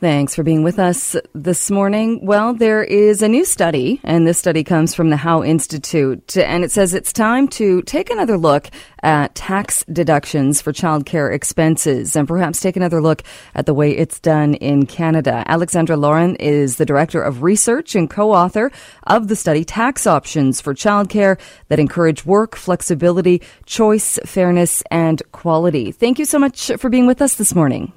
Thanks for being with us this morning. Well, there is a new study, and this study comes from the Howe Institute, and it says it's time to take another look at tax deductions for childcare expenses and perhaps take another look at the way it's done in Canada. Alexandre Laurin is the Director of Research and co-author of the study Tax Options for Childcare that encourage work, flexibility, choice, fairness, and quality. Thank you so much for being with us this morning.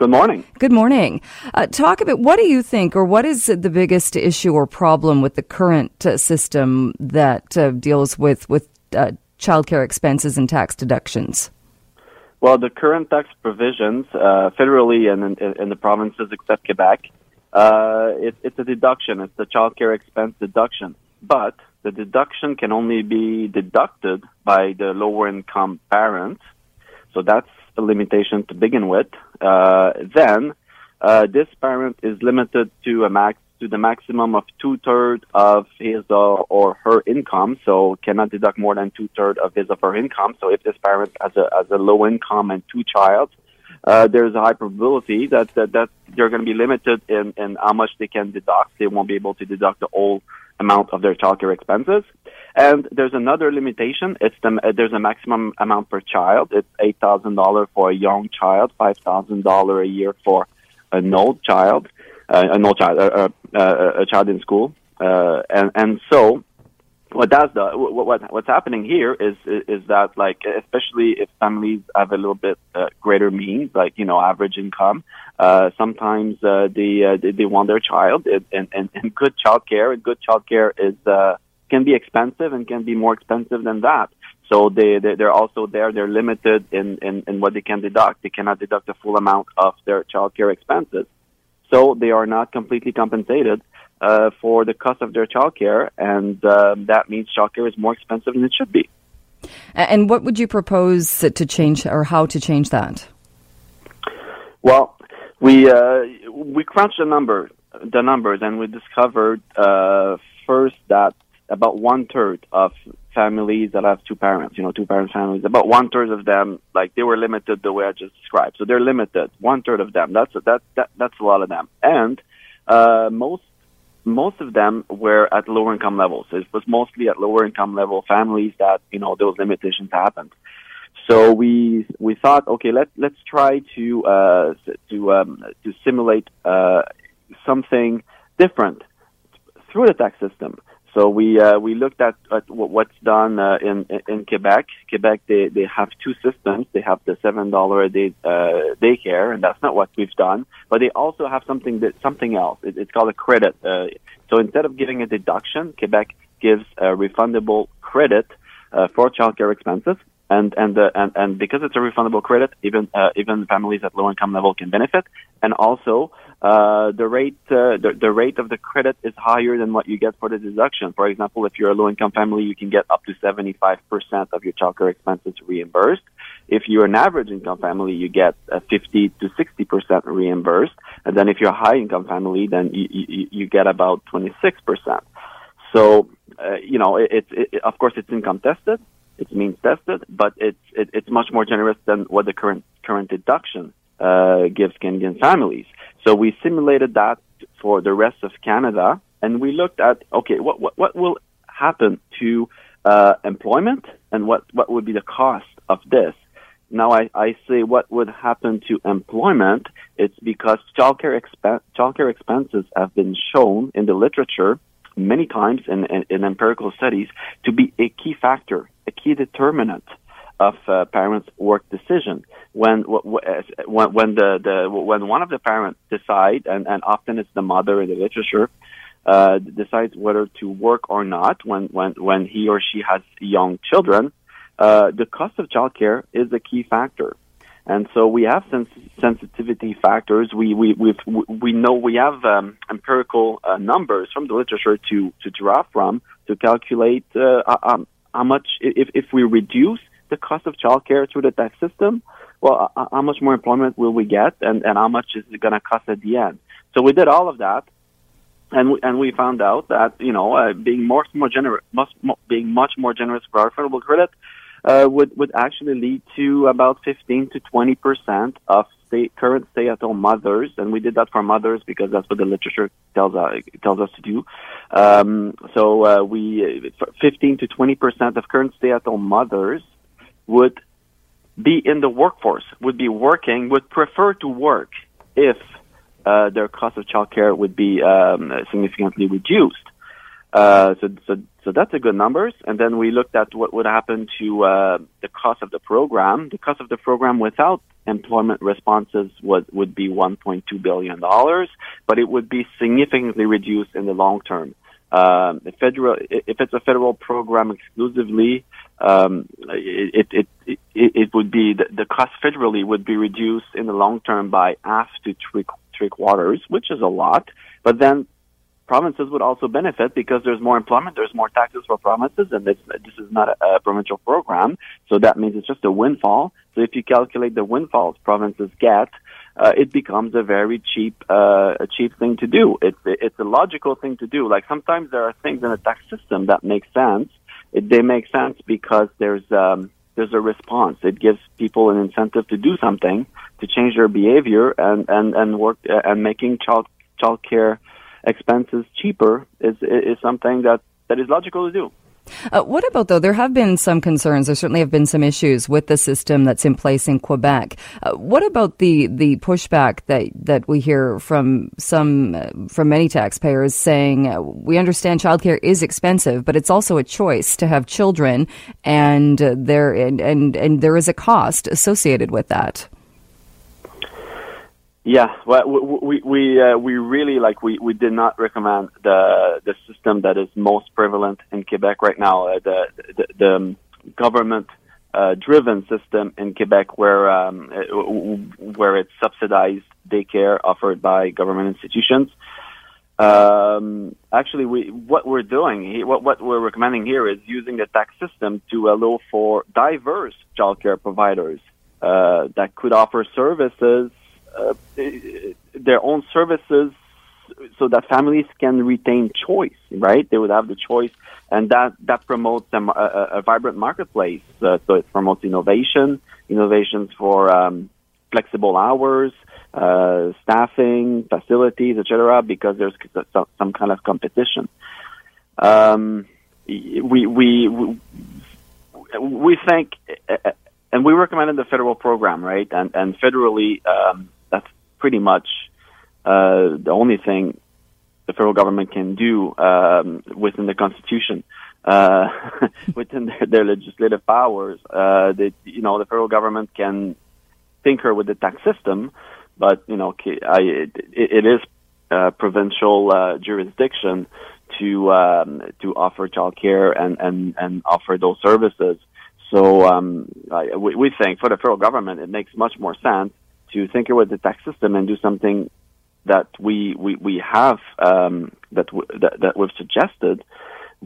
Good morning. Good morning. Uh, talk about what do you think, or what is the biggest issue or problem with the current uh, system that uh, deals with with uh, childcare expenses and tax deductions? Well, the current tax provisions, uh, federally and in, in, the provinces except Quebec, uh, it, it's a deduction. It's the childcare expense deduction, but the deduction can only be deducted by the lower income parent. So that's a limitation to begin with, then uh, this parent is limited to a max to the maximum of two thirds of his uh, or her income, so cannot deduct more than two thirds of his or her income. So if this parent has a has a low income and two child, uh, there's a high probability that that, that they're going to be limited in, in how much they can deduct. They won't be able to deduct the whole amount of their childcare expenses. And there's another limitation. It's the, uh, there's a maximum amount per child. It's eight thousand dollars for a young child, five thousand dollars a year for an old child, uh, an old child, uh, uh, a child in school, uh, and and so what does the what, what what's happening here is is that like especially if families have a little bit uh, greater means like you know average income uh sometimes uh, they, uh, they they want their child and and, and good child care and good child care is uh can be expensive and can be more expensive than that. So they, they they're also there they're limited in, in in what they can deduct. They cannot deduct the full amount of their child care expenses. So they are not completely compensated uh, for the cost of their childcare, and uh, that means childcare is more expensive than it should be. And what would you propose to change, or how to change that? Well, we uh, we crunched the number, the numbers, and we discovered uh, first that about one third of families that have two parents, you know, two parent families, about one third of them, like they were limited the way I just described. So they're limited. One third of them. That's that, that that's a lot of them. And uh, most most of them were at lower income levels. It was mostly at lower income level families that you know those limitations happened. So we we thought, okay, let let's try to uh, to um, to simulate uh, something different through the tax system. So we uh, we looked at, at what's done uh, in in Quebec. Quebec they, they have two systems. They have the seven dollar a day uh, daycare, and that's not what we've done. But they also have something that something else. It, it's called a credit. Uh, so instead of giving a deduction, Quebec gives a refundable credit uh, for childcare expenses and and uh, and and because it's a refundable credit, even uh, even families at low income level can benefit, and also uh, the rate uh, the, the rate of the credit is higher than what you get for the deduction. For example, if you're a low income family, you can get up to seventy five percent of your childcare expenses reimbursed. If you're an average income family, you get uh, fifty to sixty percent reimbursed, and then if you're a high income family, then you you, you get about twenty six percent. So uh, you know, it's it, it, of course it's income tested it's means tested, but it's it, it's much more generous than what the current current deduction uh, gives Canadian families. So we simulated that for the rest of Canada, and we looked at okay, what what, what will happen to uh, employment and what what would be the cost of this. Now I, I say what would happen to employment. It's because childcare exp- childcare expenses have been shown in the literature many times in, in, in empirical studies to be a key factor a key determinant of uh, parents' work decision. When when when the, the when one of the parents decide, and, and often it's the mother in the literature, uh, decides whether to work or not. When when when he or she has young children, uh, the cost of childcare is a key factor. And so we have sens- sensitivity factors. We we we we know we have um, empirical uh, numbers from the literature to to draw from to calculate uh, um, how much if if we reduce the cost of childcare through the tax system, well, uh, how much more employment will we get, and and how much is it going to cost at the end? So we did all of that, and we, and we found out that you know uh, being more more generous, much, being much more generous for our affordable credit, uh, would would actually lead to about 15 to 20 percent of stay, current stay-at-home mothers, and we did that for mothers because that's what the literature tells uh, tells us to do. Um, so uh, we 15 to 20 percent of current stay-at-home mothers would be in the workforce, would be working, would prefer to work if uh, their cost of childcare would be um, significantly reduced. Uh, so, so, so that's a good numbers. And then we looked at what would happen to uh, the cost of the program. The cost of the program without employment responses would, would be 1.2 billion dollars, but it would be significantly reduced in the long term. Um, the federal, if it's a federal program exclusively, um, it, it, it, it, would be the, the cost federally would be reduced in the long term by half to three, three quarters, which is a lot. But then provinces would also benefit because there's more employment, there's more taxes for provinces, and this, this is not a, a provincial program. So that means it's just a windfall. So if you calculate the windfalls provinces get, uh, it becomes a very cheap, uh, a cheap thing to do. It's, it's a logical thing to do. Like sometimes there are things in the tax system that make sense. It, they make sense because there's, um, there's a response. It gives people an incentive to do something, to change their behavior and, and, and work, uh, and making child, child care expenses cheaper is is something that that is logical to do. Uh, what about though? There have been some concerns. There certainly have been some issues with the system that's in place in Quebec. Uh, what about the the pushback that that we hear from some uh, from many taxpayers saying uh, we understand childcare is expensive, but it's also a choice to have children, and uh, there and, and and there is a cost associated with that. Yeah, well, we we uh, we really like we, we did not recommend the the system that is most prevalent in Quebec right now, uh, the, the the um, government uh, driven system in Quebec, where um, where it's subsidized daycare offered by government institutions. Um, actually, we what we're doing, what what we're recommending here is using the tax system to allow for diverse childcare providers uh, that could offer services uh, their own services so that families can retain choice, right? They would have the choice, and that that promotes a, a, vibrant marketplace. Uh, so it promotes innovation, innovations for um, flexible hours, uh, staffing, facilities, etc. Because there's some, some kind of competition. Um, we we we think, uh, and we recommended the federal program, right? And and federally. Um, pretty much uh, the only thing the federal government can do um, within the Constitution, uh, within their, their, legislative powers. Uh, you know, the federal government can tinker with the tax system, but you know, I, it, it is provincial uh, jurisdiction to um, to offer childcare and, and, and offer those services. So um, I, we, we think for the federal government, it makes much more sense to tinker with the tax system and do something that we we, we have um, that, w- that that we've suggested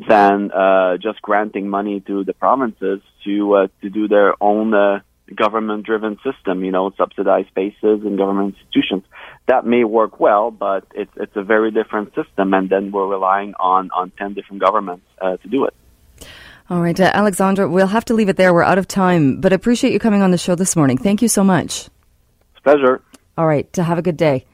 than uh, just granting money to the provinces to uh, to do their own uh, government driven system. You know, subsidized spaces and government institutions. That may work well, but it's it's a very different system, and then we're relying on on ten different governments uh, to do it. All right, uh, Alexandre, we'll have to leave it there. We're out of time, but appreciate you coming on the show this morning. Thank you so much. Pleasure. All right. Have a good day.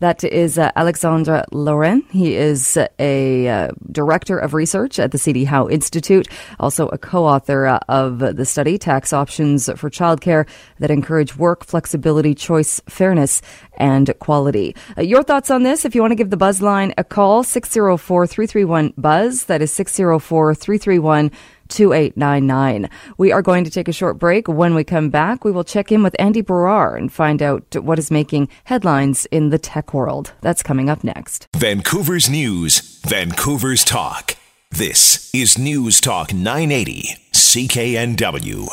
That is uh, Alexandre Laurin. He is a uh, director of research at the CD Howe Institute, also a co-author uh, of the study Tax Options for Childcare that encourage work, flexibility, choice, fairness, and quality. Uh, your thoughts on this? If you want to give the Buzz line a call, 604-331-BUZZ. That is 604-331 2899. We are going to take a short break. When we come back, we will check in with Andy Baryer and find out what is making headlines in the tech world. That's coming up next. Vancouver's News, Vancouver's Talk. This is News Talk 980, CKNW.